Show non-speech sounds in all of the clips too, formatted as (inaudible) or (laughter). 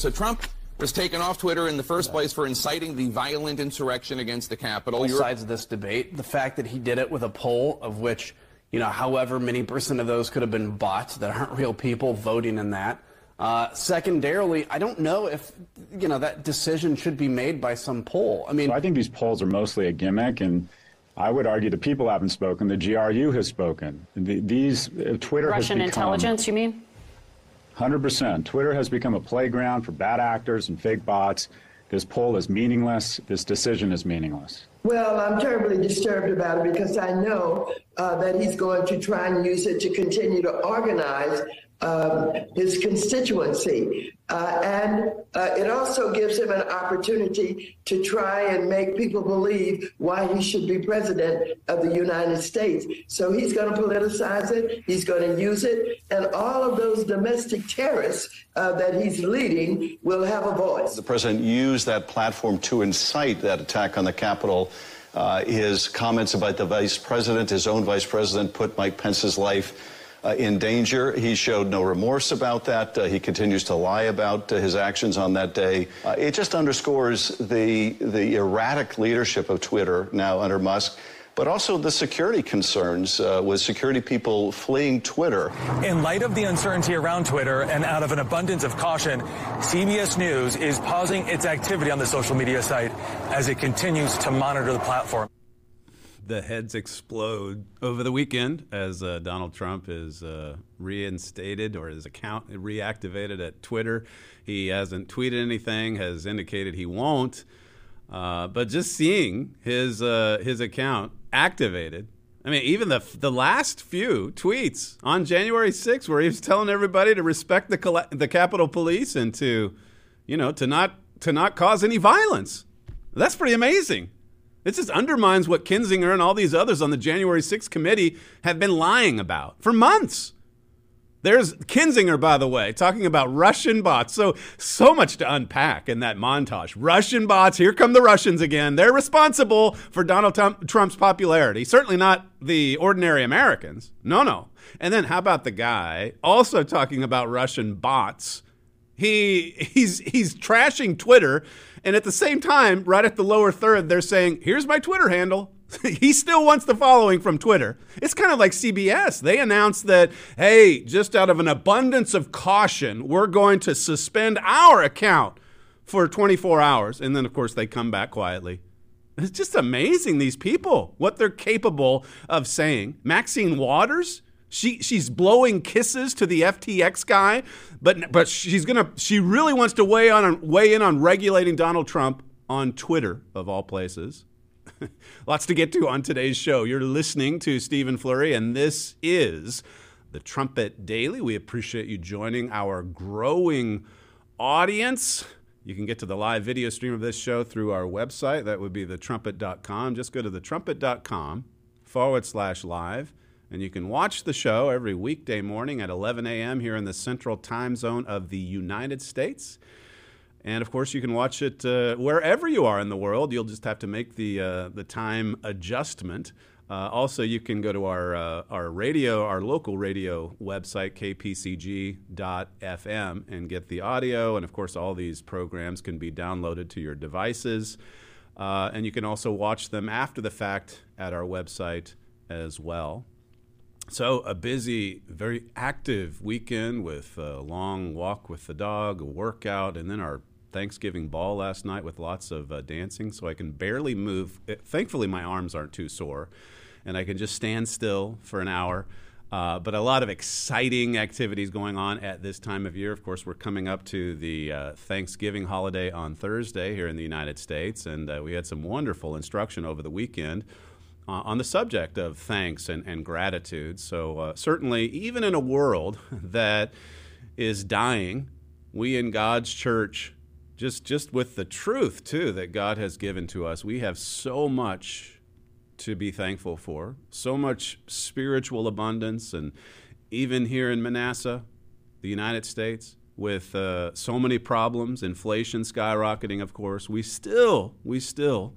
So Trump was taken off Twitter in the first place for inciting the violent insurrection against the Capitol. Both sides of this debate, the fact that he did it with a poll of which, you know, however many percent of those could have been bots that aren't real people voting in that. Uh, secondarily, I don't know if you know that decision should be made by some poll. I mean, so I think these polls are mostly a gimmick, and I would argue the people haven't spoken. The GRU has spoken. The, these uh, Twitter Russian has become, intelligence. You mean? 100%. Twitter has become a playground for bad actors and fake bots. This poll is meaningless. This decision is meaningless. Well, I'm terribly disturbed about it because I know uh, that he's going to try and use it to continue to organize um, his constituency. Uh, and uh, it also gives him an opportunity to try and make people believe why he should be president of the United States. So he's going to politicize it, he's going to use it, and all of those domestic terrorists uh, that he's leading will have a voice. The president used that platform to incite that attack on the Capitol. Uh, his comments about the vice president, his own vice president, put Mike Pence's life uh, in danger. He showed no remorse about that. Uh, he continues to lie about uh, his actions on that day. Uh, it just underscores the the erratic leadership of Twitter now under Musk. But also the security concerns uh, with security people fleeing Twitter. In light of the uncertainty around Twitter and out of an abundance of caution, CBS News is pausing its activity on the social media site as it continues to monitor the platform the heads explode over the weekend as uh, Donald Trump is uh, reinstated or his account reactivated at Twitter. He hasn't tweeted anything, has indicated he won't. Uh, but just seeing his uh, his account activated, I mean, even the the last few tweets on January 6th, where he was telling everybody to respect the the Capitol Police and to, you know, to not to not cause any violence. That's pretty amazing. It just undermines what Kinzinger and all these others on the January 6th committee have been lying about for months. There's Kinzinger, by the way, talking about Russian bots. So, so much to unpack in that montage. Russian bots, here come the Russians again. They're responsible for Donald Trump's popularity. Certainly not the ordinary Americans. No, no. And then how about the guy also talking about Russian bots? He he's he's trashing Twitter and at the same time, right at the lower third, they're saying, here's my Twitter handle. (laughs) he still wants the following from Twitter. It's kind of like CBS. They announced that, hey, just out of an abundance of caution, we're going to suspend our account for 24 hours. And then, of course, they come back quietly. It's just amazing, these people, what they're capable of saying. Maxine Waters, she she's blowing kisses to the FTX guy, but but she's gonna she really wants to weigh on weigh in on regulating Donald Trump on Twitter of all places. (laughs) Lots to get to on today's show. You're listening to Stephen Flurry, and this is the Trumpet Daily. We appreciate you joining our growing audience. You can get to the live video stream of this show through our website. That would be thetrumpet.com. Just go to thetrumpet.com forward slash live and you can watch the show every weekday morning at 11 a.m. here in the central time zone of the United States. And of course, you can watch it uh, wherever you are in the world. You'll just have to make the, uh, the time adjustment. Uh, also, you can go to our, uh, our radio, our local radio website, kpcg.fm, and get the audio. And of course, all these programs can be downloaded to your devices. Uh, and you can also watch them after the fact at our website as well. So, a busy, very active weekend with a long walk with the dog, a workout, and then our Thanksgiving ball last night with lots of uh, dancing. So, I can barely move. It, thankfully, my arms aren't too sore, and I can just stand still for an hour. Uh, but a lot of exciting activities going on at this time of year. Of course, we're coming up to the uh, Thanksgiving holiday on Thursday here in the United States, and uh, we had some wonderful instruction over the weekend on the subject of thanks and, and gratitude. So, uh, certainly, even in a world (laughs) that is dying, we in God's church, just just with the truth too that God has given to us, we have so much to be thankful for, so much spiritual abundance, and even here in Manasseh, the United States, with uh, so many problems, inflation skyrocketing, of course, we still, we still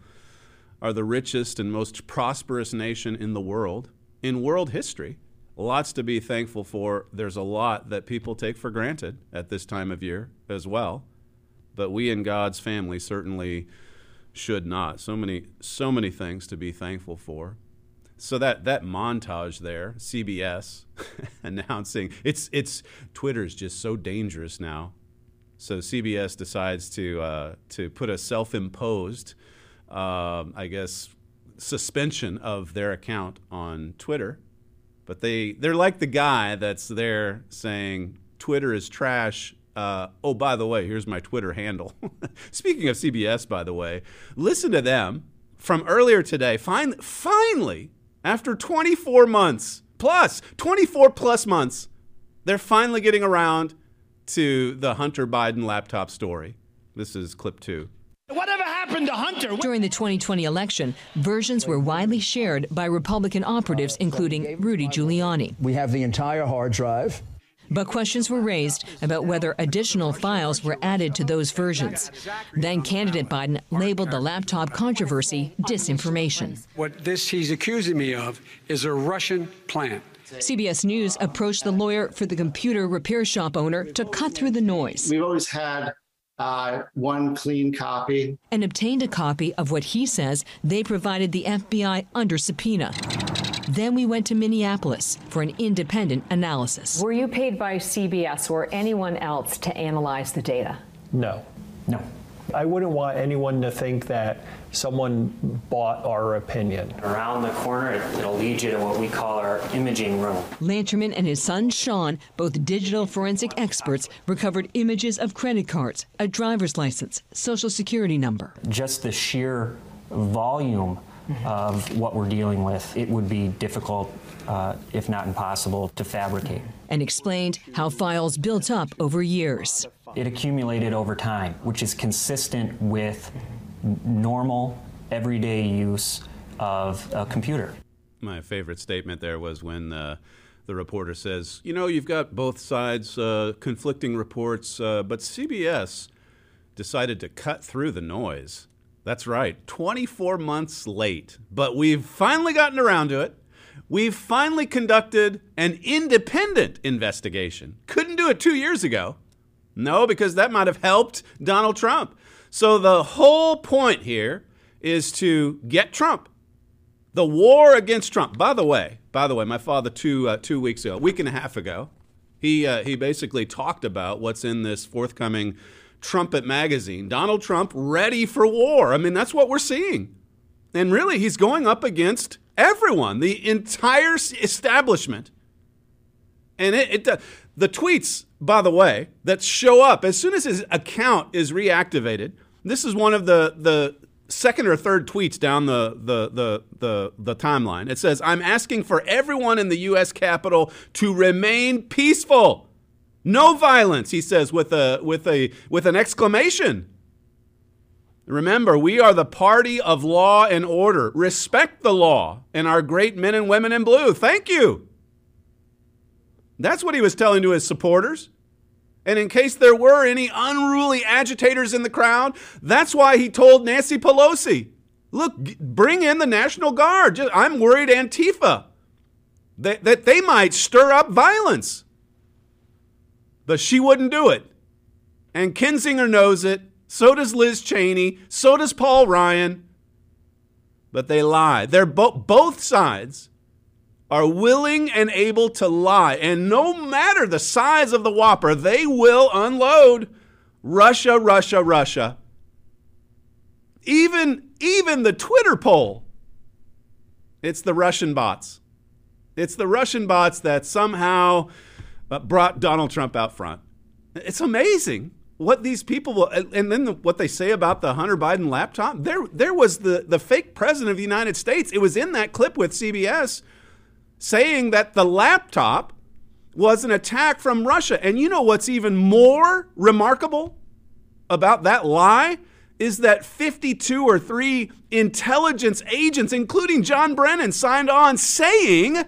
are the richest and most prosperous nation in the world, in world history. Lots to be thankful for. There's a lot that people take for granted at this time of year as well. But we in God's family certainly should not. So many, so many things to be thankful for. So that that montage there, CBS (laughs) announcing it's it's Twitter's just so dangerous now. So CBS decides to uh, to put a self-imposed, uh, I guess, suspension of their account on Twitter. But they they're like the guy that's there saying Twitter is trash uh, oh, by the way, here's my Twitter handle. (laughs) Speaking of CBS, by the way, listen to them from earlier today. Fin- finally, after 24 months plus, 24 plus months, they're finally getting around to the Hunter Biden laptop story. This is clip two. Whatever happened to Hunter? During the 2020 election, versions were widely shared by Republican operatives, including Rudy Giuliani. We have the entire hard drive. But questions were raised about whether additional files were added to those versions. Then candidate Biden labeled the laptop controversy disinformation. What this he's accusing me of is a Russian plant. CBS News approached the lawyer for the computer repair shop owner to cut through the noise. We've always had uh, one clean copy. And obtained a copy of what he says they provided the FBI under subpoena. Then we went to Minneapolis for an independent analysis. Were you paid by CBS or anyone else to analyze the data? No. No. I wouldn't want anyone to think that someone bought our opinion. Around the corner, it'll lead you to what we call our imaging room. Lanterman and his son Sean, both digital forensic experts, recovered images of credit cards, a driver's license, social security number. Just the sheer volume of what we're dealing with, it would be difficult, uh, if not impossible, to fabricate. And explained how files built up over years. It accumulated over time, which is consistent with normal, everyday use of a computer. My favorite statement there was when uh, the reporter says, You know, you've got both sides uh, conflicting reports, uh, but CBS decided to cut through the noise. That's right, 24 months late, but we've finally gotten around to it. We've finally conducted an independent investigation. Couldn't do it two years ago. No, because that might have helped Donald Trump. So the whole point here is to get Trump. The war against Trump. By the way, by the way, my father two uh, two weeks ago, a week and a half ago, he uh, he basically talked about what's in this forthcoming Trumpet magazine. Donald Trump ready for war. I mean, that's what we're seeing. And really, he's going up against everyone, the entire establishment. And it, it the tweets, by the way, that show up as soon as his account is reactivated. This is one of the the second or third tweets down the the the the, the timeline. It says, "I'm asking for everyone in the U.S. Capitol to remain peaceful." No violence, he says with a with a with an exclamation. Remember, we are the party of law and order. Respect the law and our great men and women in blue. Thank you. That's what he was telling to his supporters. And in case there were any unruly agitators in the crowd, that's why he told Nancy Pelosi, look, bring in the National Guard. I'm worried Antifa, that, that they might stir up violence. But she wouldn't do it. And Kinzinger knows it. So does Liz Cheney. So does Paul Ryan. But they lie. They're bo- both sides are willing and able to lie. And no matter the size of the whopper, they will unload Russia, Russia, Russia. Even, even the Twitter poll, it's the Russian bots. It's the Russian bots that somehow uh, brought Donald Trump out front. It's amazing what these people will, and then the, what they say about the Hunter Biden laptop. There, there was the, the fake president of the United States. It was in that clip with CBS saying that the laptop was an attack from Russia. And you know what's even more remarkable about that lie? Is that 52 or 3 intelligence agents, including John Brennan, signed on saying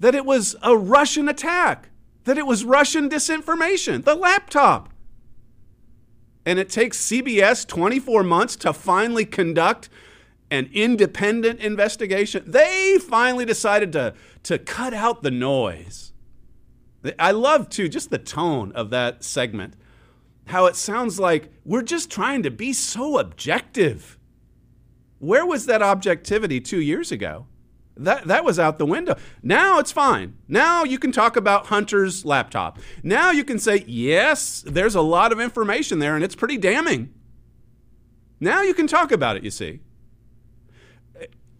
that it was a Russian attack, that it was Russian disinformation, the laptop. And it takes CBS 24 months to finally conduct an independent investigation. They finally decided to, to cut out the noise. I love, too, just the tone of that segment. How it sounds like we're just trying to be so objective. Where was that objectivity two years ago? That, that was out the window. Now it's fine. Now you can talk about Hunter's laptop. Now you can say, yes, there's a lot of information there and it's pretty damning. Now you can talk about it, you see.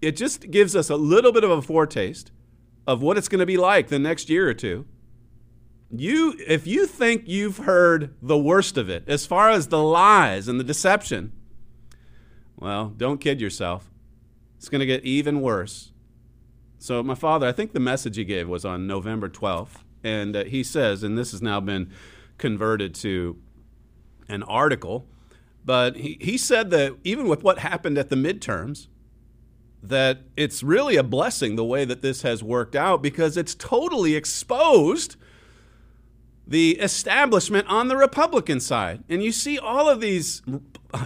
It just gives us a little bit of a foretaste of what it's going to be like the next year or two. You, if you think you've heard the worst of it, as far as the lies and the deception, well, don't kid yourself. It's going to get even worse. So, my father, I think the message he gave was on November 12th. And uh, he says, and this has now been converted to an article, but he, he said that even with what happened at the midterms, that it's really a blessing the way that this has worked out because it's totally exposed the establishment on the Republican side. And you see all of these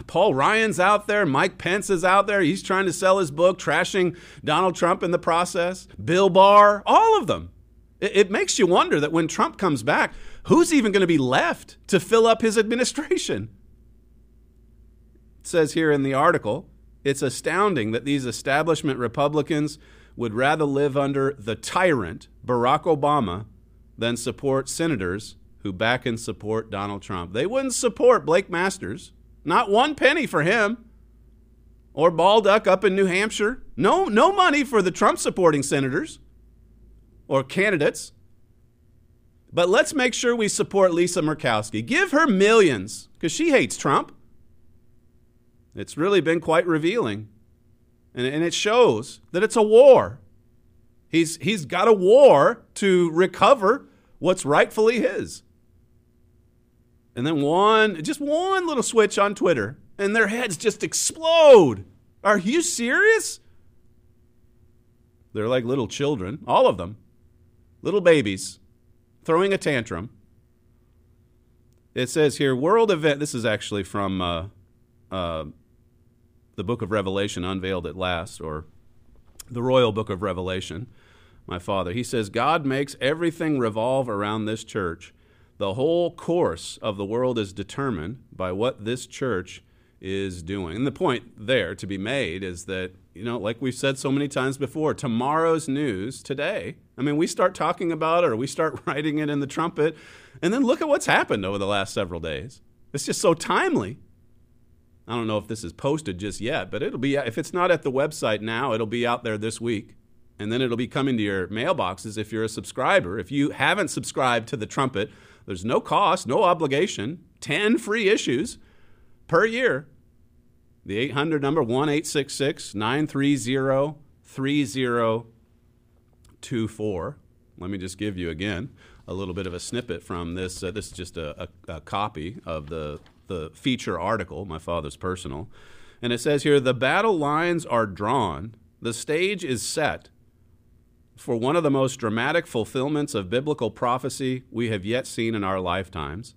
Paul Ryan's out there, Mike Pence is out there. He's trying to sell his book, trashing Donald Trump in the process. Bill Barr, all of them. It, it makes you wonder that when Trump comes back, who's even going to be left to fill up his administration? It says here in the article, it's astounding that these establishment Republicans would rather live under the tyrant, Barack Obama, than support senators who back and support Donald Trump. They wouldn't support Blake Masters. Not one penny for him. Or Bolduc up in New Hampshire. No, no money for the Trump supporting senators or candidates. But let's make sure we support Lisa Murkowski. Give her millions because she hates Trump. It's really been quite revealing. And, and it shows that it's a war. He's, he's got a war to recover what's rightfully his. And then one, just one little switch on Twitter, and their heads just explode. Are you serious? They're like little children, all of them, little babies, throwing a tantrum. It says here, world event. This is actually from uh, uh, the book of Revelation, unveiled at last, or the royal book of Revelation. My father, he says, God makes everything revolve around this church. The whole course of the world is determined by what this church is doing. And the point there to be made is that, you know, like we've said so many times before, tomorrow's news today, I mean, we start talking about it or we start (laughs) writing it in the trumpet, and then look at what's happened over the last several days. It's just so timely. I don't know if this is posted just yet, but it'll be, if it's not at the website now, it'll be out there this week. And then it'll be coming to your mailboxes if you're a subscriber. If you haven't subscribed to the trumpet, there's no cost, no obligation, 10 free issues per year. The 800 number 1 930 3024. Let me just give you again a little bit of a snippet from this. Uh, this is just a, a, a copy of the, the feature article, my father's personal. And it says here the battle lines are drawn, the stage is set for one of the most dramatic fulfillments of biblical prophecy we have yet seen in our lifetimes.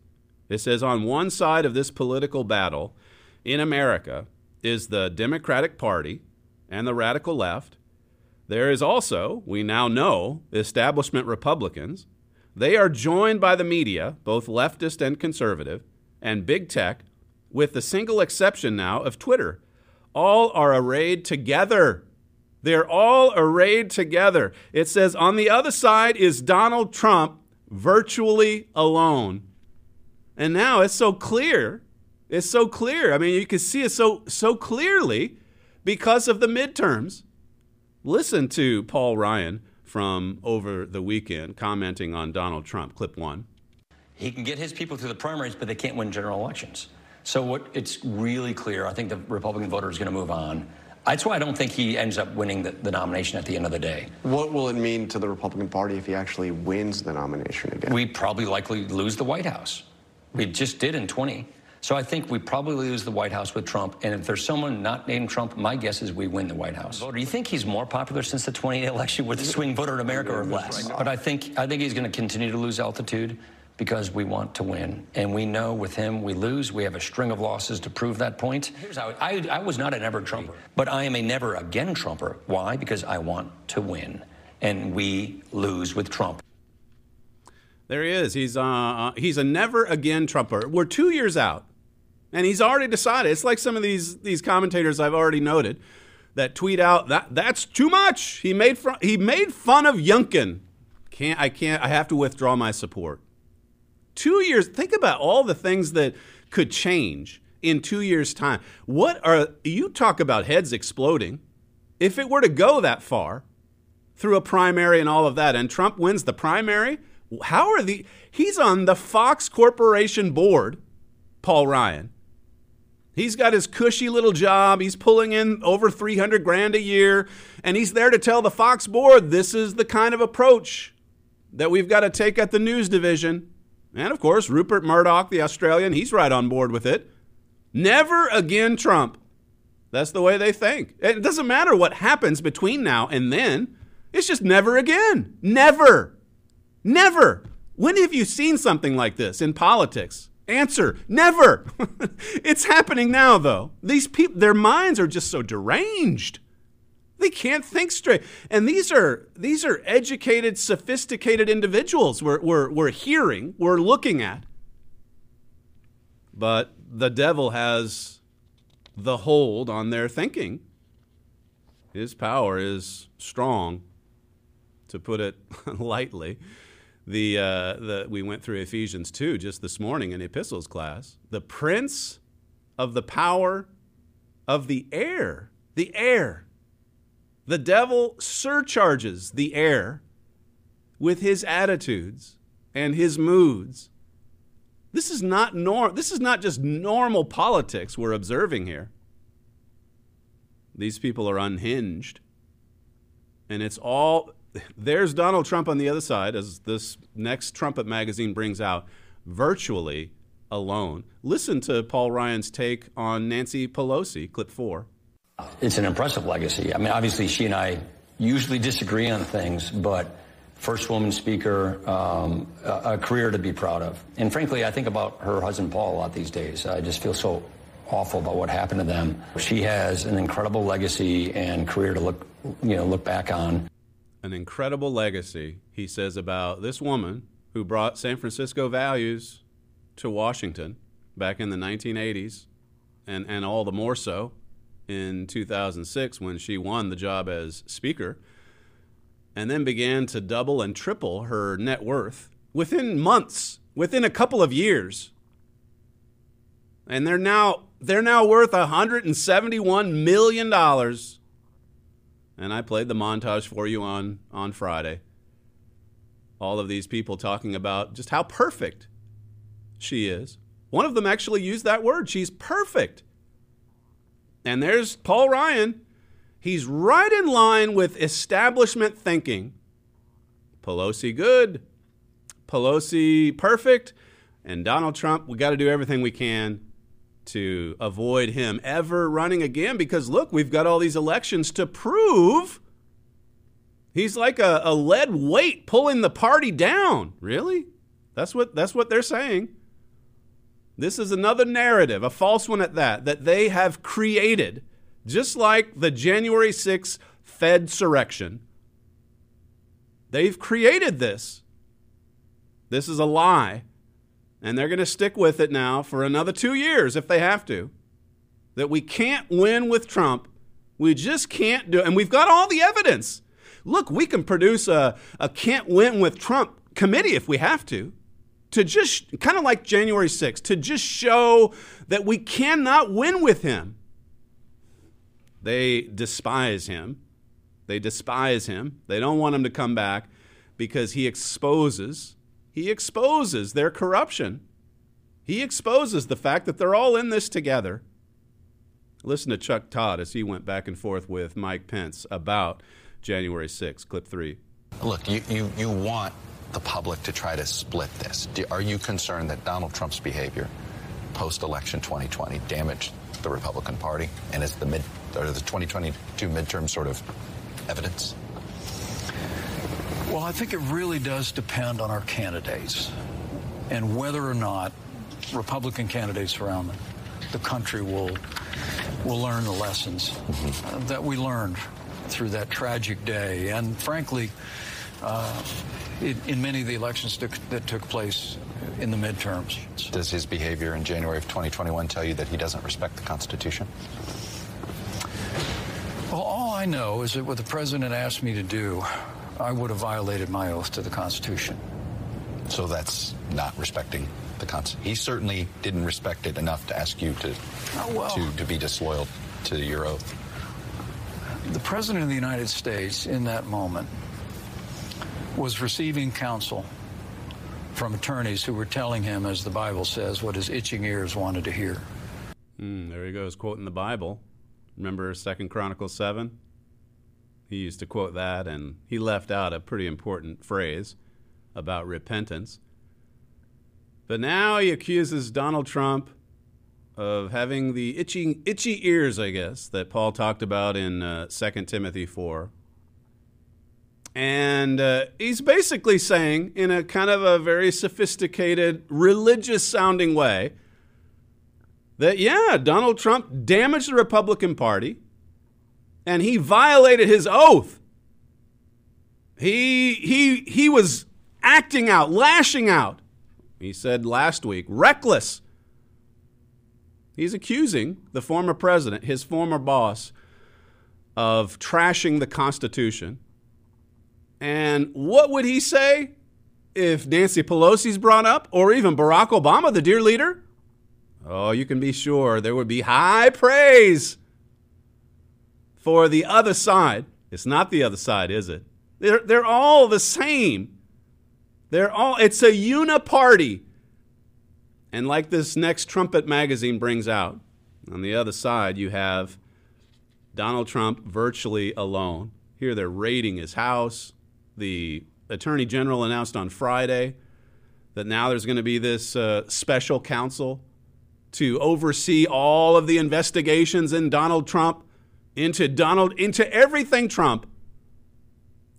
It says, on one side of this political battle in America is the Democratic Party and the radical left. There is also, we now know, establishment Republicans. They are joined by the media, both leftist and conservative, and big tech, with the single exception now of Twitter. All are arrayed together they're all arrayed together. It says on the other side is Donald Trump virtually alone. And now it's so clear. It's so clear. I mean, you can see it so so clearly because of the midterms. Listen to Paul Ryan from over the weekend commenting on Donald Trump, clip 1. He can get his people through the primaries, but they can't win general elections. So what it's really clear, I think the Republican voter is going to move on That's why I don't think he ends up winning the, the nomination at the end of the day. What will it mean to the Republican Party if he actually wins the nomination again? We probably likely lose the White House. We just did in 20. So I think we probably lose the White House with Trump. And if there's someone not named Trump, my guess is we win the White House. Do you think he's more popular since the 20 election with the swing voter in America or less? But I think I think he's going to continue to lose altitude because we want to win. And we know with him we lose. We have a string of losses to prove that point. Here's how I, I was not a never Trumper, but I am a never again Trumper. Why? Because I want to win. And we lose with Trump. There he is. He's uh, he's a never again Trumper. We're two years out, and he's already decided. It's like some of these these commentators I've already noted that tweet out that that's too much. He made fun, he made fun of Youngkin. Can't I can't I have to withdraw my support. Two years. Think about all the things that could change in two years' time. What are you talk about heads exploding? If it were to go that far through a primary and all of that, and Trump wins the primary, how are the he's on the Fox Corporation board, Paul Ryan. He's got his cushy little job. He's pulling in over 300 grand a year, and he's there to tell the Fox board this is the kind of approach that we've got to take at the news division. And of course, Rupert Murdoch, the Australian, he's right on board with it. Never again Trump. That's the way they think. It doesn't matter what happens between now and then. It's just never again. Never. Never. When have you seen something like this in politics? Answer never. (laughs) it's happening now, though. These people, their minds are just so deranged. They can't think straight. And these are these are educated, sophisticated individuals we're, we're, we're hearing, we're looking at. But the devil has the hold on their thinking. His power is strong, to put it (laughs) lightly the, uh, the we went through Ephesians 2 just this morning in epistles class. The prince of the power of the air, the air. The devil surcharges the air with his attitudes and his moods. This is not nor- this is not just normal politics we're observing here. These people are unhinged. And it's all there's Donald Trump on the other side, as this next Trumpet magazine brings out, virtually alone. Listen to Paul Ryan's take on Nancy Pelosi, clip four. It's an impressive legacy. I mean, obviously, she and I usually disagree on things, but first woman speaker, um, a, a career to be proud of. And frankly, I think about her husband Paul a lot these days. I just feel so awful about what happened to them. She has an incredible legacy and career to look, you know, look back on an incredible legacy, he says, about this woman who brought San Francisco values to Washington back in the 1980s, and, and all the more so in 2006 when she won the job as Speaker, and then began to double and triple her net worth within months, within a couple of years. And they're now they're now worth 171 million dollars and I played the montage for you on, on Friday. All of these people talking about just how perfect she is. One of them actually used that word. She's perfect. And there's Paul Ryan. He's right in line with establishment thinking. Pelosi good, Pelosi perfect, and Donald Trump, we got to do everything we can to avoid him ever running again because look, we've got all these elections to prove he's like a, a lead weight pulling the party down. Really? That's what that's what they're saying. This is another narrative, a false one at that, that they have created, just like the January 6th Fed surrection. They've created this. This is a lie and they're going to stick with it now for another two years if they have to, that we can't win with Trump. We just can't do it. And we've got all the evidence. Look, we can produce a, a can't win with Trump committee if we have to, to just kind of like January 6th, to just show that we cannot win with him. They despise him. They despise him. They don't want him to come back because he exposes he exposes their corruption. He exposes the fact that they're all in this together. Listen to Chuck Todd as he went back and forth with Mike Pence about January 6th. Clip three. Look, you, you, you want the public to try to split this. Do, are you concerned that Donald Trump's behavior post election 2020 damaged the Republican Party and is the mid or the 2022 midterm sort of evidence? Well, I think it really does depend on our candidates and whether or not Republican candidates around the country will will learn the lessons uh, that we learned through that tragic day, and frankly, uh, in, in, many of the elections that, that took place in the midterms. Does his behavior in January of 2021 tell you that he doesn't respect the Constitution? Well, all I know is that what the president asked me to do, I would have violated my oath to the Constitution. So that's not respecting the Constitution. He certainly didn't respect it enough to ask you to oh, well, to, to be disloyal to your oath. The president of the United States in that moment was receiving counsel from attorneys who were telling him, as the Bible says, what his itching ears wanted to hear. Mm, there he goes, quoting the Bible. Remember Second Chronicles 7? He used to quote that, and he left out a pretty important phrase about repentance. But now he accuses Donald Trump of having the itchy, itchy ears, I guess, that Paul talked about in uh, 2 Timothy 4. And uh, he's basically saying, in a kind of a very sophisticated, religious sounding way, that, yeah, Donald Trump damaged the Republican Party and he violated his oath. He, he, he was acting out, lashing out. He said last week, reckless. He's accusing the former president, his former boss, of trashing the Constitution. And what would he say if Nancy Pelosi's brought up, or even Barack Obama, the dear leader? Oh, you can be sure there would be high praise for the other side. It's not the other side, is it? They're, they're all the same. They're all, it's a uniparty. And like this next Trumpet magazine brings out, on the other side, you have Donald Trump virtually alone. Here they're raiding his house. The attorney general announced on Friday that now there's going to be this uh, special counsel to oversee all of the investigations in Donald Trump into Donald into everything Trump.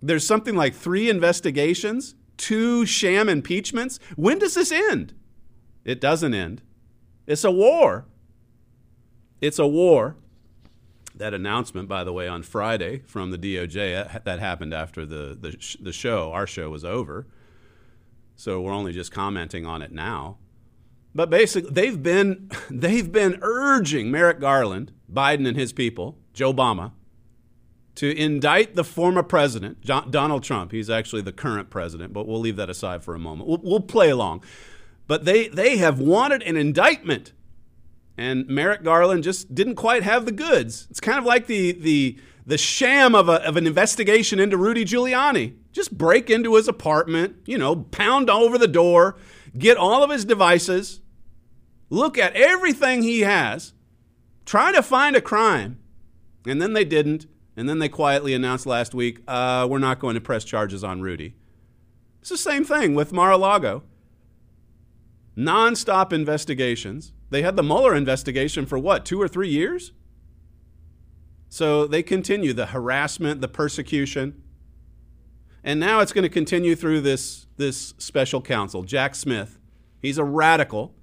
There's something like 3 investigations, two sham impeachments. When does this end? It doesn't end. It's a war. It's a war. That announcement, by the way, on Friday from the DOJ, uh, that happened after the, the, the show, our show was over. So we're only just commenting on it now. But basically, they've been, (laughs) they've been urging Merrick Garland, Biden and his people, Joe Obama, to indict the former president, John, Donald Trump. He's actually the current president, but we'll leave that aside for a moment. We'll, we'll play along. But they, they have wanted an indictment. And Merrick Garland just didn't quite have the goods. It's kind of like the, the, the sham of, a, of an investigation into Rudy Giuliani. Just break into his apartment, you know, pound over the door, get all of his devices, look at everything he has, try to find a crime. And then they didn't. And then they quietly announced last week, uh, we're not going to press charges on Rudy. It's the same thing with Mar a Lago. Non-stop investigations. They had the Mueller investigation for what, two or three years? So they continue the harassment, the persecution. And now it's going to continue through this, this special counsel, Jack Smith. He's a radical.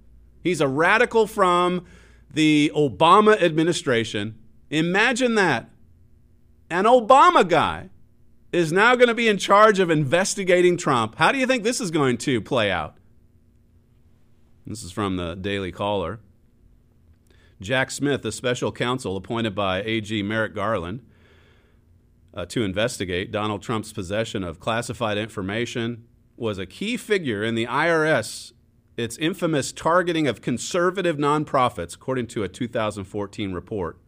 He's a radical from the Obama administration. Imagine that. An Obama guy is now going to be in charge of investigating Trump. How do you think this is going to play out? This is from the Daily Caller. Jack Smith, a special counsel appointed by AG Merrick Garland uh, to investigate Donald Trump's possession of classified information, was a key figure in the IRS its infamous targeting of conservative nonprofits, according to a 2014 report.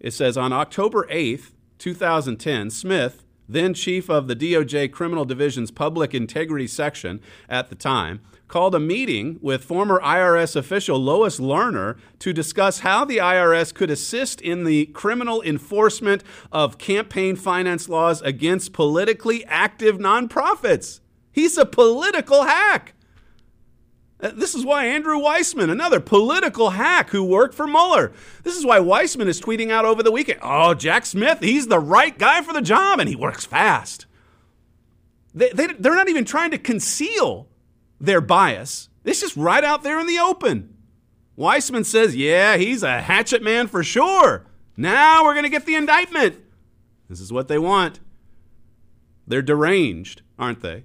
It says on October 8th, 2010, Smith, then chief of the DOJ Criminal Division's Public Integrity Section at the time, called a meeting with former IRS official Lois Lerner to discuss how the IRS could assist in the criminal enforcement of campaign finance laws against politically active nonprofits. He's a political hack. Uh, This is why Andrew Weissmann, another political hack who worked for Mueller, this is why Weissmann is tweeting out over the weekend Oh, Jack Smith, he's the right guy for the job, and he works fast. They, they, they're not even trying to conceal their bias, it's just right out there in the open. Weissmann says, Yeah, he's a hatchet man for sure. Now we're going to get the indictment. This is what they want. They're deranged, aren't they?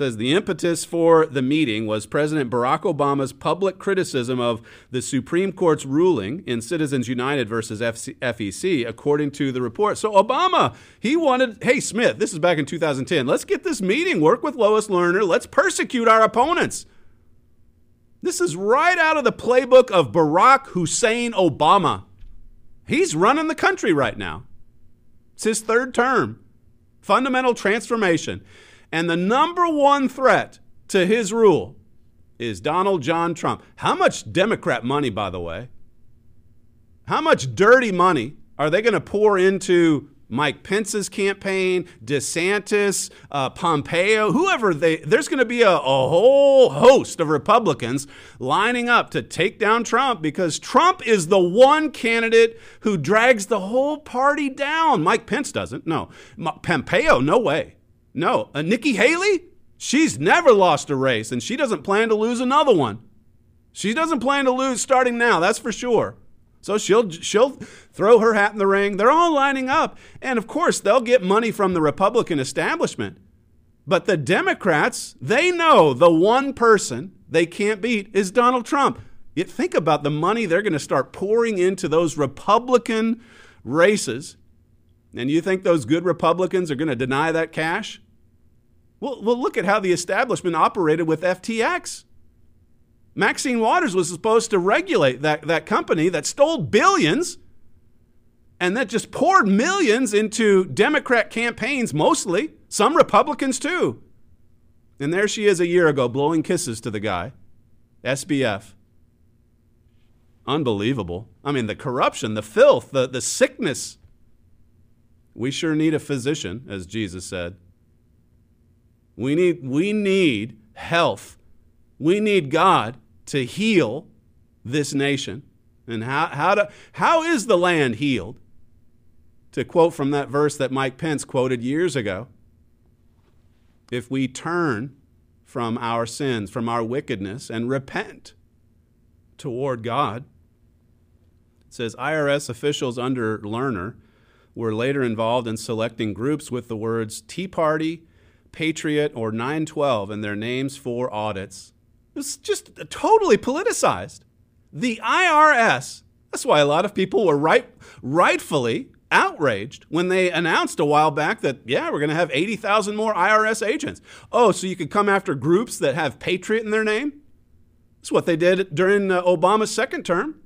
Says the impetus for the meeting was President Barack Obama's public criticism of the Supreme Court's ruling in Citizens United versus FEC, according to the report. So Obama, he wanted, hey Smith, this is back in 2010. Let's get this meeting, work with Lois Lerner, let's persecute our opponents. This is right out of the playbook of Barack Hussein Obama. He's running the country right now. It's his third term. Fundamental transformation. And the number one threat to his rule is Donald John Trump. How much Democrat money, by the way? How much dirty money are they going to pour into Mike Pence's campaign, DeSantis, uh, Pompeo, whoever they, there's going to be a, a whole host of Republicans lining up to take down Trump because Trump is the one candidate who drags the whole party down. Mike Pence doesn't. No. Pompeo, no way. No. Uh, Nikki Haley, she's never lost a race and she doesn't plan to lose another one. She doesn't plan to lose starting now, that's for sure. So she'll she'll throw her hat in the ring. They're all lining up. And of course, they'll get money from the Republican establishment. But the Democrats, they know the one person they can't beat is Donald Trump. Yet think about the money they're going to start pouring into those Republican races. And you think those good Republicans are going to deny that cash? Well, well, look at how the establishment operated with FTX. Maxine Waters was supposed to regulate that, that company that stole billions and that just poured millions into Democrat campaigns, mostly, some Republicans too. And there she is a year ago blowing kisses to the guy, SBF. Unbelievable. I mean, the corruption, the filth, the, the sickness. We sure need a physician, as Jesus said. We need, we need health. We need God to heal this nation. And how, how, to, how is the land healed? To quote from that verse that Mike Pence quoted years ago if we turn from our sins, from our wickedness, and repent toward God. It says IRS officials under Lerner were later involved in selecting groups with the words Tea Party, Patriot, or 912 in their names for audits. It was just totally politicized. The IRS, that's why a lot of people were right, rightfully outraged when they announced a while back that, yeah, we're going to have 80,000 more IRS agents. Oh, so you could come after groups that have Patriot in their name? That's what they did during uh, Obama's second term.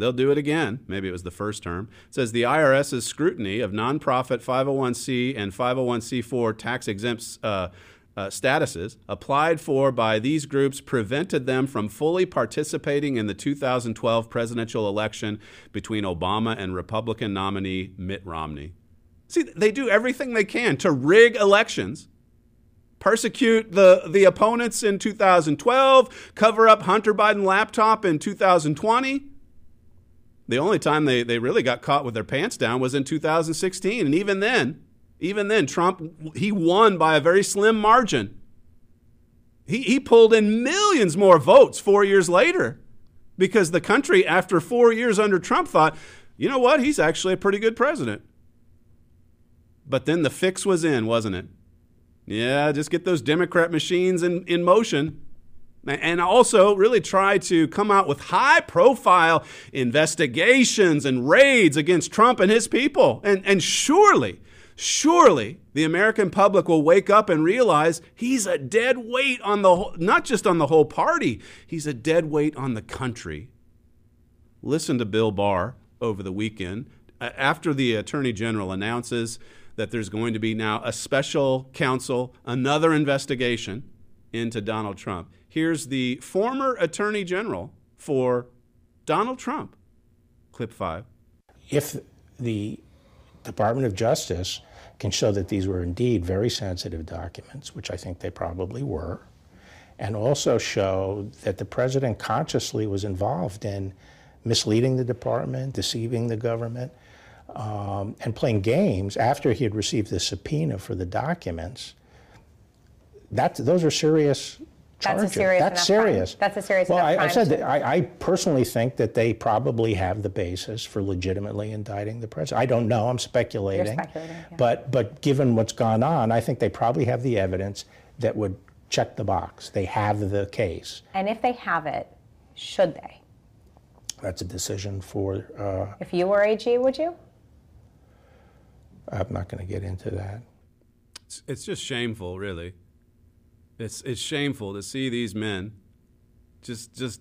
They'll do it again. Maybe it was the first term. It says the IRS's scrutiny of nonprofit 501c and 501c4 tax exempt uh, uh, statuses applied for by these groups prevented them from fully participating in the 2012 presidential election between Obama and Republican nominee Mitt Romney. See, they do everything they can to rig elections, persecute the, the opponents in 2012, cover up Hunter Biden laptop in 2020. The only time they, they really got caught with their pants down was in 2016. And even then, even then, Trump, he won by a very slim margin. He, he pulled in millions more votes four years later because the country, after four years under Trump, thought, you know what, he's actually a pretty good president. But then the fix was in, wasn't it? Yeah, just get those Democrat machines in, in motion. And also, really try to come out with high profile investigations and raids against Trump and his people. And, and surely, surely the American public will wake up and realize he's a dead weight on the whole, not just on the whole party, he's a dead weight on the country. Listen to Bill Barr over the weekend after the Attorney General announces that there's going to be now a special counsel, another investigation into Donald Trump. Here's the former Attorney General for Donald Trump. Clip five. If the Department of Justice can show that these were indeed very sensitive documents, which I think they probably were, and also show that the president consciously was involved in misleading the department, deceiving the government, um, and playing games after he had received the subpoena for the documents. That those are serious charges. That's a serious That's serious. crime. That's a serious well, enough I, I said that I, I personally think that they probably have the basis for legitimately indicting the president. I don't know. I'm speculating. You're speculating, yeah. But but given what's gone on, I think they probably have the evidence that would check the box. They have the case. And if they have it, should they? That's a decision for. Uh, If you were AG, would you? I'm not going to get into that. It's, it's just shameful, really. It's it's shameful to see these men just just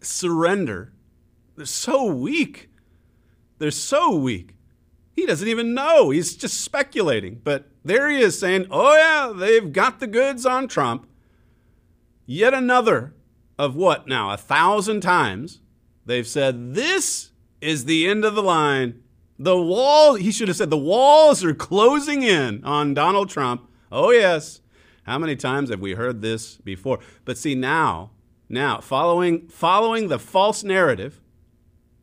surrender. They're so weak. They're so weak. He doesn't even know. He's just speculating. But there he is saying, "Oh yeah, they've got the goods on Trump." Yet another of what now? A thousand times they've said this is the end of the line. The wall, he should have said, the walls are closing in on Donald Trump. Oh, yes. How many times have we heard this before? But see, now, now, following, following the false narrative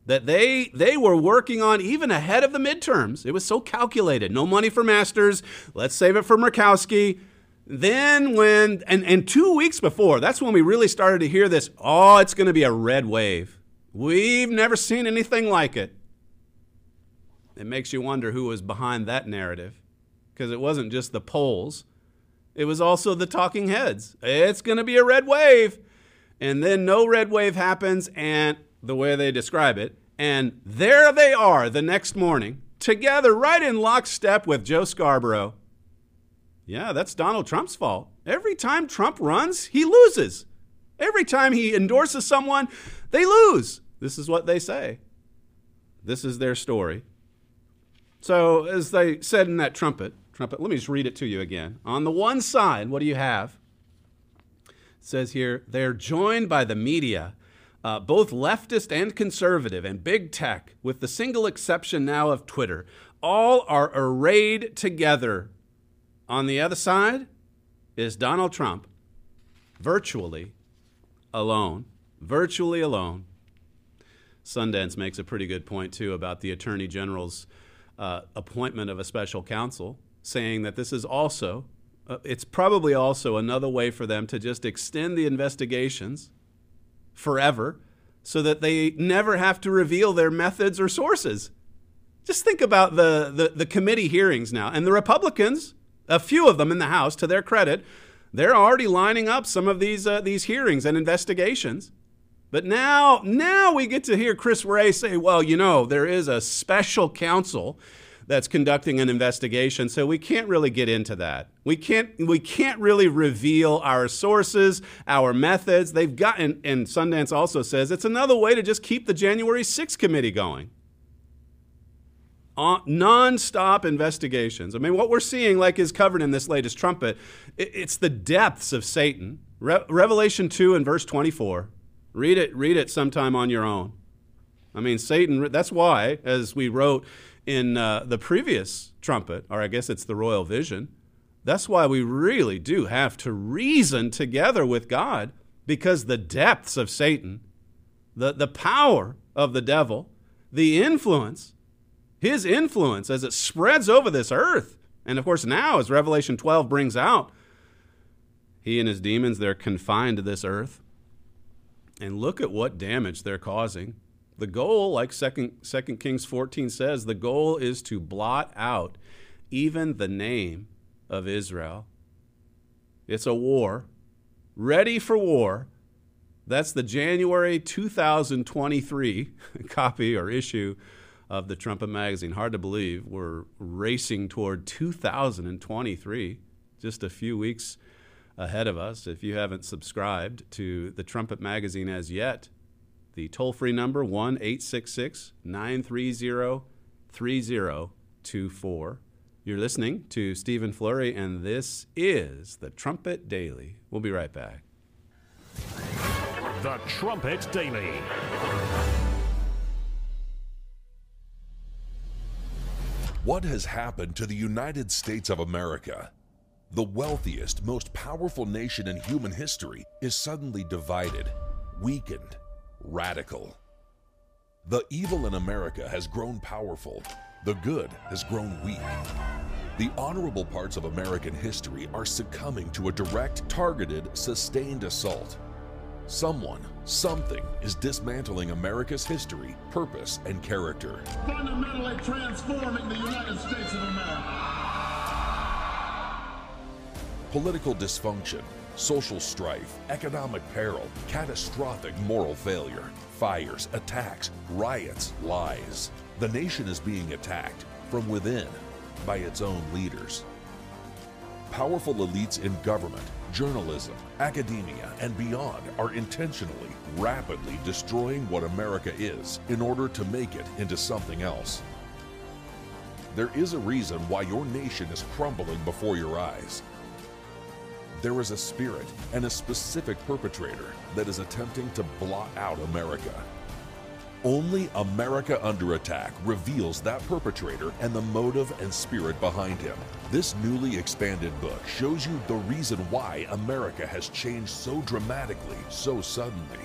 that they, they were working on even ahead of the midterms, it was so calculated. No money for Masters. Let's save it for Murkowski. Then, when, and, and two weeks before, that's when we really started to hear this oh, it's going to be a red wave. We've never seen anything like it it makes you wonder who was behind that narrative because it wasn't just the polls it was also the talking heads. It's going to be a red wave. And then no red wave happens and the way they describe it and there they are the next morning together right in lockstep with joe scarborough. Yeah that's donald trump's fault. Every time trump runs he loses. Every time he endorses someone they lose. This is what they say. This is their story. So, as they said in that trumpet, trumpet, let me just read it to you again. On the one side, what do you have? It says here, they're joined by the media, uh, both leftist and conservative, and big tech, with the single exception now of Twitter. All are arrayed together. On the other side is Donald Trump, virtually alone. Virtually alone. Sundance makes a pretty good point, too, about the Attorney General's uh, appointment of a special counsel, saying that this is also, uh, it's probably also another way for them to just extend the investigations forever so that they never have to reveal their methods or sources. Just think about the, the, the committee hearings now. And the Republicans, a few of them in the House, to their credit, they're already lining up some of these, uh, these hearings and investigations. But now, now we get to hear Chris Wray say, well, you know, there is a special counsel that's conducting an investigation, so we can't really get into that. We can't, we can't really reveal our sources, our methods. They've got, and, Sundance also says it's another way to just keep the January 6th committee going. Uh, non-stop investigations. I mean, what we're seeing, like is covered in this latest trumpet, it, it's the depths of Satan. Re- Revelation 2 and verse 24. Read it, read it sometime on your own. I mean, Satan, that's why, as we wrote in uh, the previous trumpet, or I guess it's the royal vision, that's why we really do have to reason together with God because the depths of Satan, the, the power of the devil, the influence, his influence as it spreads over this earth. And of course, now, as Revelation 12 brings out, he and his demons, they're confined to this earth. And look at what damage they're causing. The goal, like 2 Second Kings 14 says, the goal is to blot out even the name of Israel. It's a war, ready for war. That's the January 2023 (laughs) copy or issue of the Trumpet Magazine. Hard to believe we're racing toward 2023, just a few weeks ahead of us. If you haven't subscribed to the Trumpet Magazine as yet, the toll free number 1 866 930 3024. You're listening to Stephen Flurry, and this is the Trumpet Daily. We'll be right back. The Trumpet Daily. What has happened to the United States of America? The wealthiest, most powerful nation in human history is suddenly divided, weakened, radical. The evil in America has grown powerful, the good has grown weak. The honorable parts of American history are succumbing to a direct, targeted, sustained assault. Someone, something is dismantling America's history, purpose, and character. Fundamentally transforming the United States of America. Political dysfunction, social strife, economic peril, catastrophic moral failure, fires, attacks, riots, lies. The nation is being attacked from within by its own leaders. Powerful elites in government, journalism, academia, and beyond are intentionally, rapidly destroying what America is in order to make it into something else. There is a reason why your nation is crumbling before your eyes. There is a spirit and a specific perpetrator that is attempting to blot out America. Only America Under Attack reveals that perpetrator and the motive and spirit behind him. This newly expanded book shows you the reason why America has changed so dramatically, so suddenly.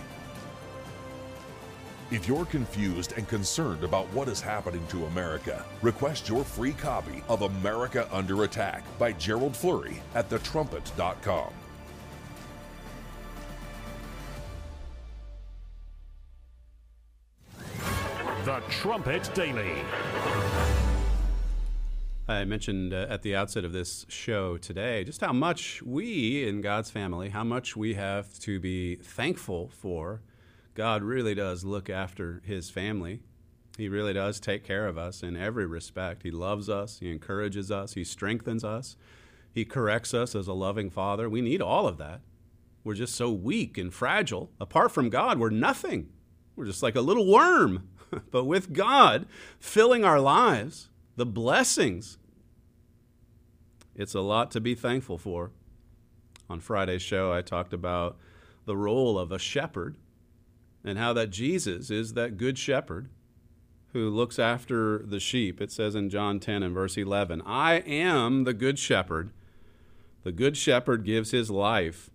If you're confused and concerned about what is happening to America, request your free copy of America Under Attack by Gerald Flurry at thetrumpet.com. The Trumpet Daily. I mentioned uh, at the outset of this show today just how much we in God's family, how much we have to be thankful for. God really does look after his family. He really does take care of us in every respect. He loves us, he encourages us, he strengthens us, he corrects us as a loving father. We need all of that. We're just so weak and fragile. Apart from God, we're nothing. We're just like a little worm. (laughs) but with God filling our lives, the blessings, it's a lot to be thankful for. On Friday's show, I talked about the role of a shepherd and how that Jesus is that good shepherd who looks after the sheep. It says in John 10 and verse 11, I am the good shepherd. The good shepherd gives his life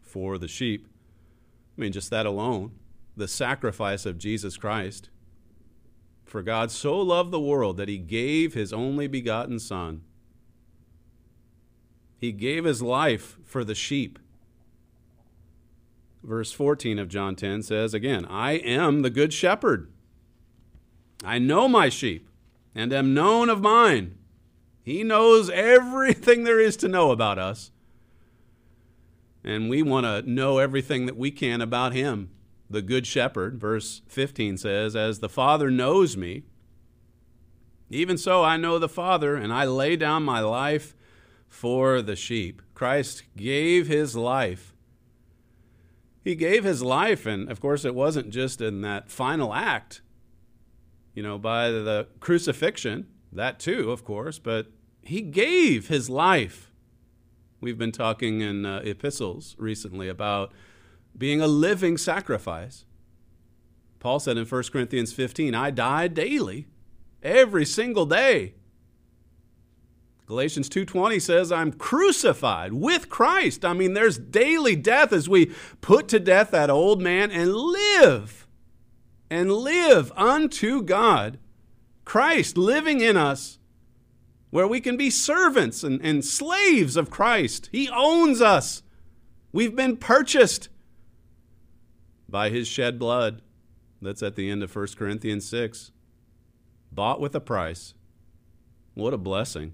for the sheep. I mean, just that alone the sacrifice of Jesus Christ. For God so loved the world that he gave his only begotten Son. He gave his life for the sheep. Verse 14 of John 10 says again, I am the good shepherd. I know my sheep and am known of mine. He knows everything there is to know about us. And we want to know everything that we can about him the Good Shepherd, verse 15 says, As the Father knows me, even so I know the Father, and I lay down my life for the sheep. Christ gave his life. He gave his life, and of course, it wasn't just in that final act, you know, by the crucifixion, that too, of course, but he gave his life. We've been talking in uh, epistles recently about being a living sacrifice. Paul said in 1 Corinthians 15, I die daily, every single day. Galatians 2:20 says I'm crucified with Christ. I mean there's daily death as we put to death that old man and live and live unto God. Christ living in us where we can be servants and, and slaves of Christ. He owns us. We've been purchased by his shed blood. That's at the end of 1 Corinthians 6. Bought with a price. What a blessing.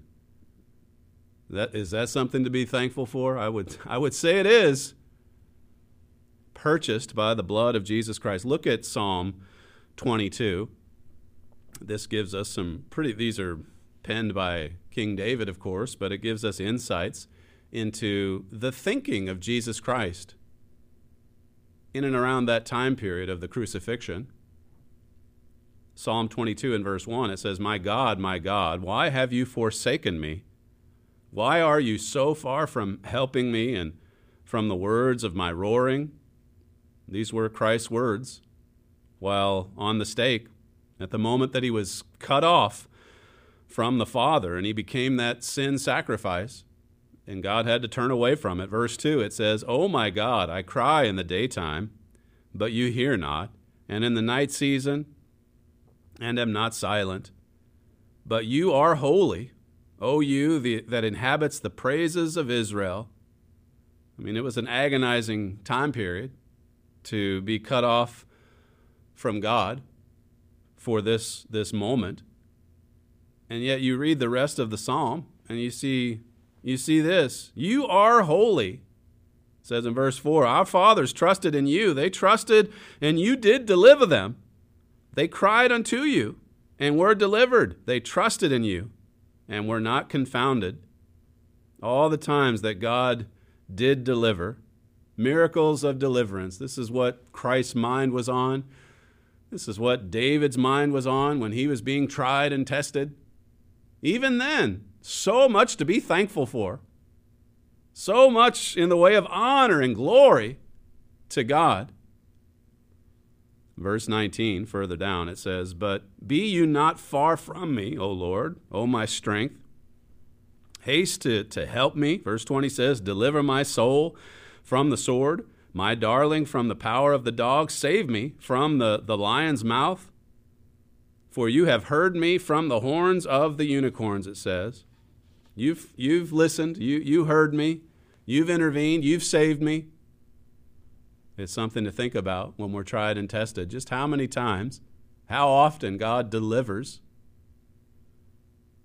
That, is that something to be thankful for? I would, I would say it is. Purchased by the blood of Jesus Christ. Look at Psalm 22. This gives us some pretty, these are penned by King David, of course, but it gives us insights into the thinking of Jesus Christ in and around that time period of the crucifixion. Psalm 22 and verse 1, it says, My God, my God, why have you forsaken me? Why are you so far from helping me and from the words of my roaring? These were Christ's words while on the stake at the moment that he was cut off from the Father and he became that sin sacrifice. And God had to turn away from it. Verse 2, it says, Oh my God, I cry in the daytime, but you hear not, and in the night season, and am not silent. But you are holy, O you the, that inhabits the praises of Israel. I mean, it was an agonizing time period to be cut off from God for this, this moment. And yet you read the rest of the psalm and you see, you see this You are holy. It says in verse 4 Our fathers trusted in you. They trusted, and you did deliver them. They cried unto you and were delivered. They trusted in you and we were not confounded. All the times that God did deliver, miracles of deliverance. This is what Christ's mind was on. This is what David's mind was on when he was being tried and tested. Even then, so much to be thankful for. So much in the way of honor and glory to God. Verse 19, further down, it says, But be you not far from me, O Lord, O my strength. Haste to, to help me. Verse 20 says, Deliver my soul from the sword, my darling from the power of the dog. Save me from the, the lion's mouth. For you have heard me from the horns of the unicorns, it says. You've, you've listened, you, you heard me, you've intervened, you've saved me. It's something to think about when we're tried and tested. Just how many times, how often God delivers.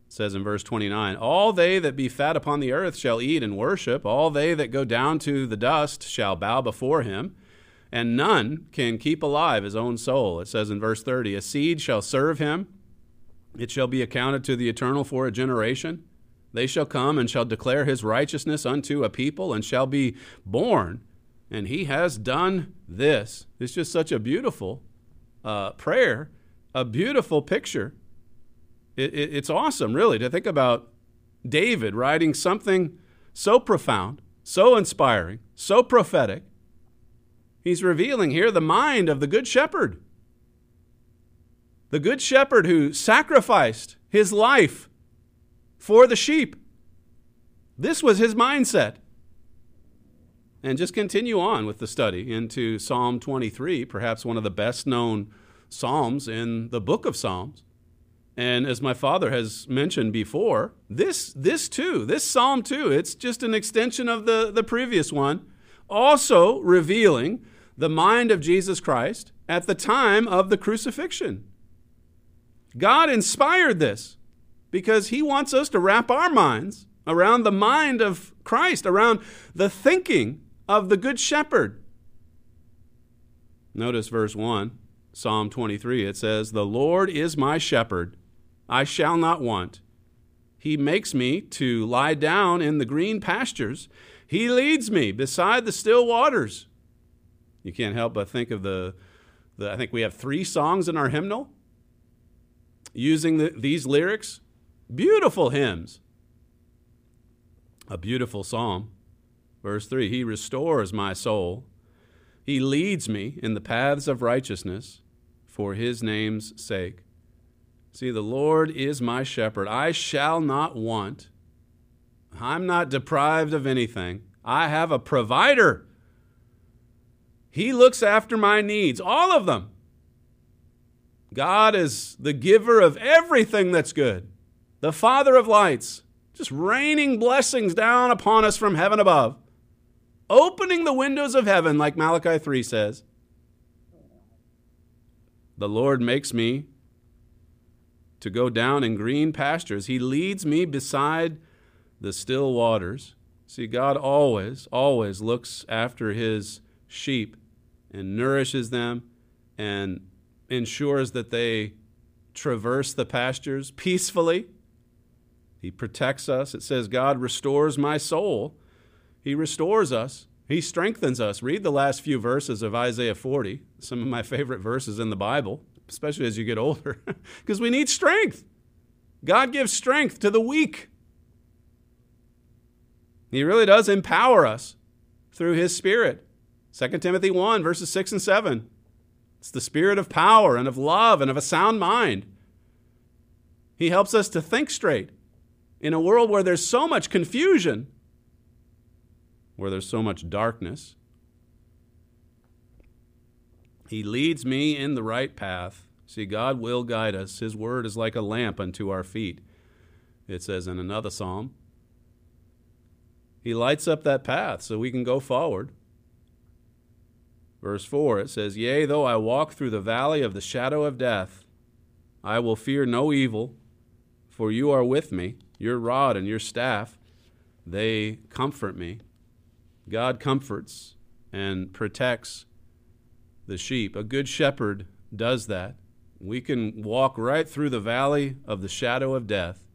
It says in verse 29 All they that be fat upon the earth shall eat and worship, all they that go down to the dust shall bow before him, and none can keep alive his own soul. It says in verse 30 A seed shall serve him, it shall be accounted to the eternal for a generation. They shall come and shall declare his righteousness unto a people, and shall be born and he has done this. It's just such a beautiful uh, prayer, a beautiful picture. It, it, it's awesome, really, to think about David writing something so profound, so inspiring, so prophetic. He's revealing here the mind of the Good Shepherd. The Good Shepherd who sacrificed his life for the sheep. This was his mindset and just continue on with the study into Psalm 23, perhaps one of the best known Psalms in the book of Psalms. And as my father has mentioned before, this, this too, this Psalm too, it's just an extension of the, the previous one, also revealing the mind of Jesus Christ at the time of the crucifixion. God inspired this because he wants us to wrap our minds around the mind of Christ, around the thinking of the Good Shepherd. Notice verse 1, Psalm 23. It says, The Lord is my shepherd, I shall not want. He makes me to lie down in the green pastures. He leads me beside the still waters. You can't help but think of the, the I think we have three songs in our hymnal using the, these lyrics. Beautiful hymns. A beautiful psalm. Verse 3 He restores my soul. He leads me in the paths of righteousness for his name's sake. See, the Lord is my shepherd. I shall not want. I'm not deprived of anything. I have a provider. He looks after my needs, all of them. God is the giver of everything that's good, the Father of lights, just raining blessings down upon us from heaven above opening the windows of heaven, like Malachi 3 says. The Lord makes me to go down in green pastures. He leads me beside the still waters. See, God always, always looks after his sheep and nourishes them and ensures that they traverse the pastures peacefully. He protects us. It says, God restores my soul. He restores us, He strengthens us. Read the last few verses of Isaiah 40, some of my favorite verses in the Bible. especially as you get older, (laughs) because we need strength. God gives strength to the weak. He really does empower us through His Spirit. 2 Timothy 1, verses 6 and 7. It's the spirit of power and of love and of a sound mind. He helps us to think straight in a world where there's so much confusion, where there's so much darkness. He leads me in the right path. See, God will guide us. His word is like a lamp unto our feet, it says in another psalm. He lights up that path so we can go forward. Verse 4, it says, Yea, though I walk through the valley of the shadow of death, I will fear no evil, for you are with me. Your rod and your staff, they comfort me. God comforts and protects the sheep. A good shepherd does that. We can walk right through the valley of the shadow of death.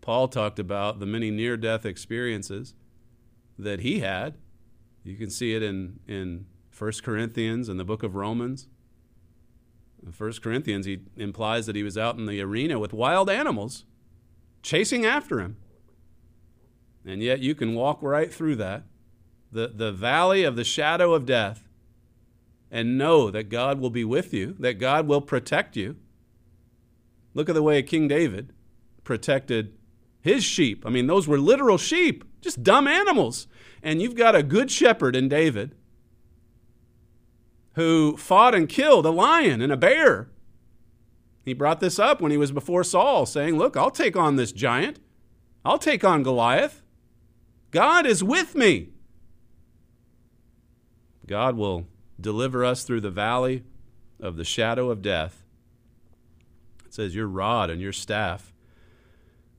Paul talked about the many near death experiences that he had. You can see it in, in 1 Corinthians and the book of Romans. In 1 Corinthians, he implies that he was out in the arena with wild animals chasing after him. And yet you can walk right through that, the, the valley of the shadow of death, and know that God will be with you, that God will protect you. Look at the way King David protected his sheep. I mean, those were literal sheep, just dumb animals. And you've got a good shepherd in David who fought and killed a lion and a bear. He brought this up when he was before Saul, saying, Look, I'll take on this giant. I'll take on Goliath. God is with me. God will deliver us through the valley of the shadow of death. It says, Your rod and your staff,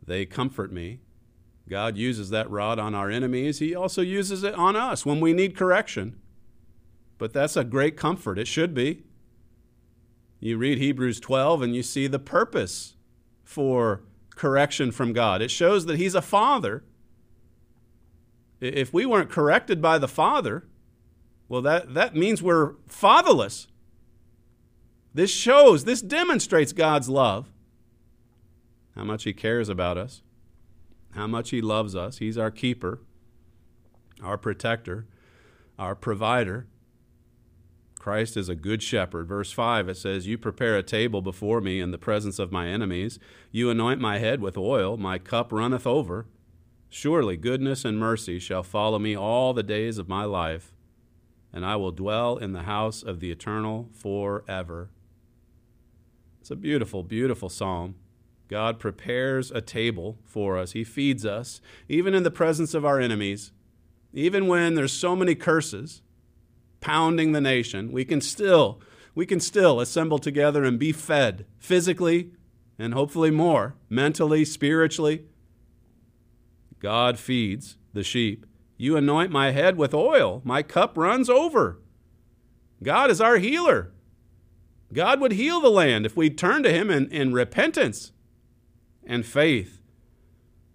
they comfort me. God uses that rod on our enemies. He also uses it on us when we need correction. But that's a great comfort. It should be. You read Hebrews 12 and you see the purpose for correction from God. It shows that He's a father. If we weren't corrected by the Father, well, that, that means we're fatherless. This shows, this demonstrates God's love, how much He cares about us, how much He loves us. He's our keeper, our protector, our provider. Christ is a good shepherd. Verse 5, it says, You prepare a table before me in the presence of my enemies. You anoint my head with oil. My cup runneth over. Surely goodness and mercy shall follow me all the days of my life, and I will dwell in the house of the eternal forever. It's a beautiful, beautiful psalm. God prepares a table for us. He feeds us, even in the presence of our enemies, even when there's so many curses pounding the nation, we can still we can still assemble together and be fed physically and hopefully more, mentally, spiritually. God feeds the sheep. You anoint my head with oil, my cup runs over. God is our healer. God would heal the land if we turn to Him in, in repentance and faith.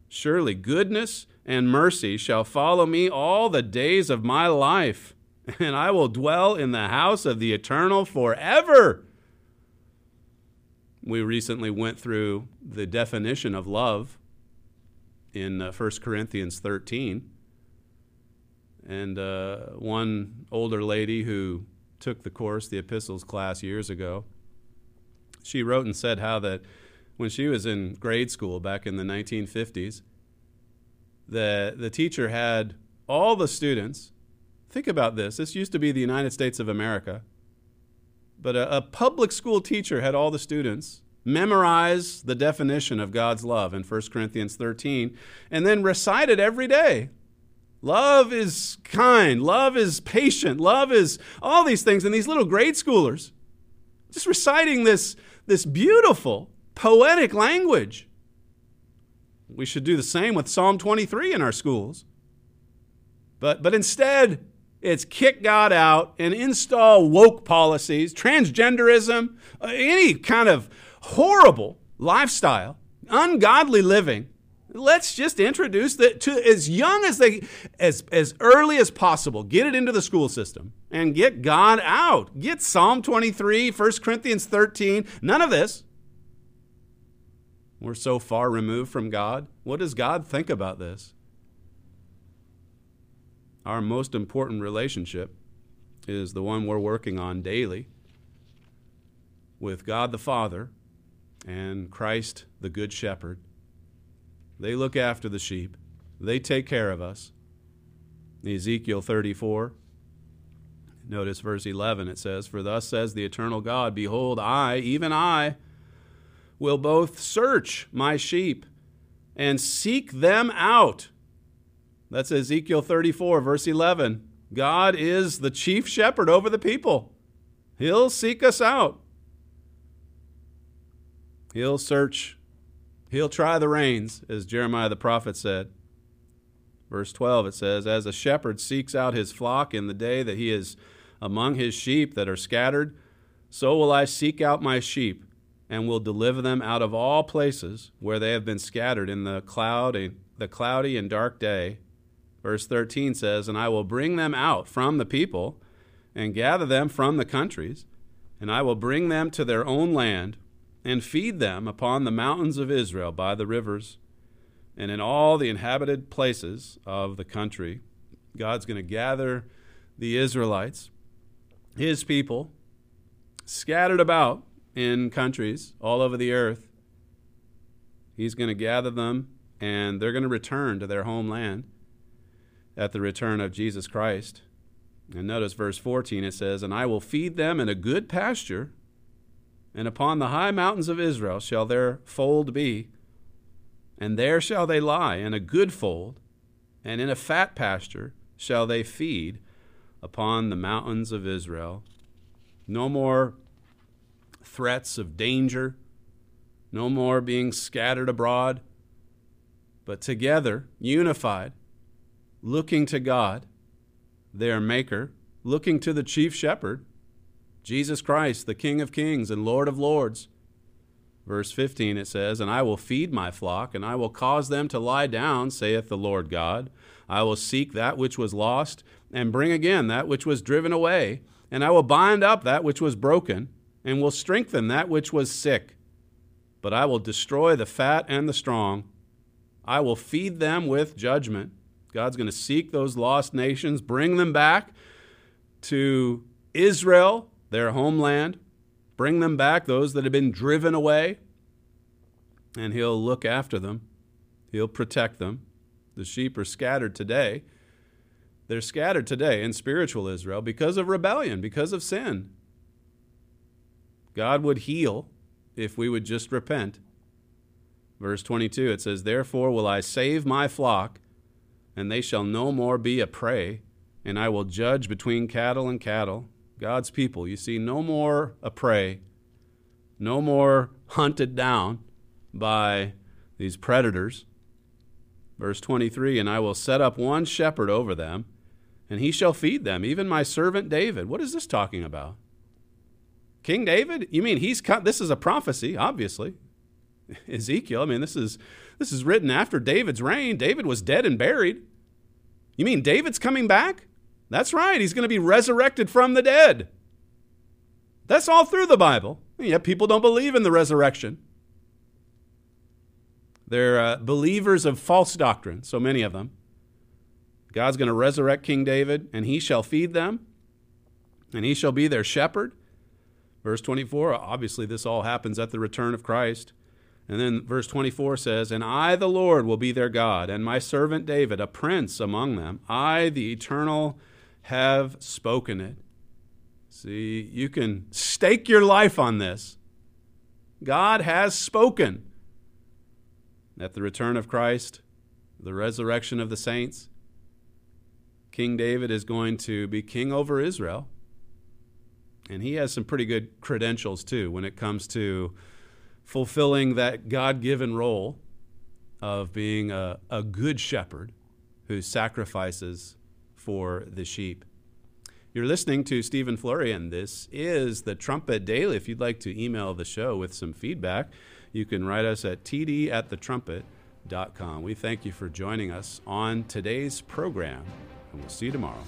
Surely goodness and mercy shall follow me all the days of my life (laughs) and I will dwell in the house of the eternal forever. We recently went through the definition of love in uh, 1 Corinthians 13. And uh, one older lady who took the course, the epistles class, years ago, she wrote and said how that when she was in grade school back in the 1950s, the, the teacher had all the students Think about this. This used to be the United States of America. But a, a, public school teacher had all the students memorize the definition of God's love in 1 Corinthians 13 and then recite it every day. Love is kind, love is patient, love is all these things. And these little grade schoolers just reciting this, this beautiful, poetic language. We should do the same with Psalm 23 in our schools. But, but instead, it's kick God out and install woke policies, transgenderism, uh, any kind of horrible lifestyle, ungodly living. Let's just introduce that to as young as they, as, as early as possible, get it into the school system and get God out. Get Psalm 23, 1 Corinthians 13, none of this. We're so far removed from God. What does God think about this? Our most important relationship is the one we're working on daily with God the Father and Christ the Good Shepherd. They look after the sheep, they take care of us. Ezekiel 34. Notice verse 11 it says, For thus says the eternal God, Behold, I, even I, will both search my sheep and seek them out. That's Ezekiel 34, verse 11. God is the chief shepherd over the people. He'll seek us out. He'll search, he'll try the reins, as Jeremiah the prophet said. Verse 12, it says, As a shepherd seeks out his flock in the day that he is among his sheep that are scattered, so will I seek out my sheep and will deliver them out of all places where they have been scattered in the cloud, the cloudy and dark day. Verse 13 says, And I will bring them out from the people and gather them from the countries, and I will bring them to their own land and feed them upon the mountains of Israel by the rivers and in all the inhabited places of the country. God's going to gather the Israelites, his people, scattered about in countries all over the earth. He's going to gather them, and they're going to return to their homeland at the return of Jesus Christ. And notice verse 14 it says, And I will feed them in a good pasture and upon the high mountains of Israel shall their fold be, and there shall they lie in a good fold, and in a fat pasture shall they feed upon the mountains of Israel. No more threats of danger, no more being scattered abroad, but together, unified, looking to God, their Maker, looking to the chief shepherd, Jesus Christ, the King of kings and Lord of lords. Verse 15 it says, And I will feed my flock, and I will cause them to lie down, saith the Lord God. I will seek that which was lost, and bring again that which was driven away. And I will bind up that which was broken, and will strengthen that which was sick. But I will destroy the fat and the strong. I will feed them with judgment. God's going to seek those lost nations, bring them back to Israel their homeland, bring them back, those that have been driven away, and he'll look after them. He'll protect them. The sheep are scattered today. They're scattered today in spiritual Israel because of rebellion, because of sin. God would heal if we would just repent. Verse 22, it says, Therefore will I save my flock, and they shall no more be a prey, and I will judge between cattle and cattle, God's people. You see, no more a prey, no more hunted down by these predators. Verse 23 And I will set up one shepherd over them, and he shall feed them, even my servant David. What is this talking about? King David? You mean he's cut? This is a prophecy, obviously. (laughs) Ezekiel, I mean, this is, this is written after David's reign. David was dead and buried. You mean David's coming back? That's right, he's going to be resurrected from the dead. That's all through the Bible. Yet people don't believe in the resurrection. They're uh, believers of false doctrine, so many of them. God's going to resurrect King David, and he shall feed them, and he shall be their shepherd. Verse 24, obviously, this all happens at the return of Christ. And then verse 24 says, And I, the Lord, will be their God, and my servant David, a prince among them. I, the eternal have spoken it. See, you can stake your life on this. God has spoken. At the return of Christ, the resurrection of the saints, King David is going to be king over Israel. And he has some pretty good credentials, too, when it comes to fulfilling that God given role of being a, a good shepherd who sacrifices for the sheep. You're listening to Stephen Flurry, and this is the Trumpet Daily. If you'd like to email the show with some feedback, you can write us at td at thetrumpet.com. We thank you for joining us on today's program, and we'll see you tomorrow.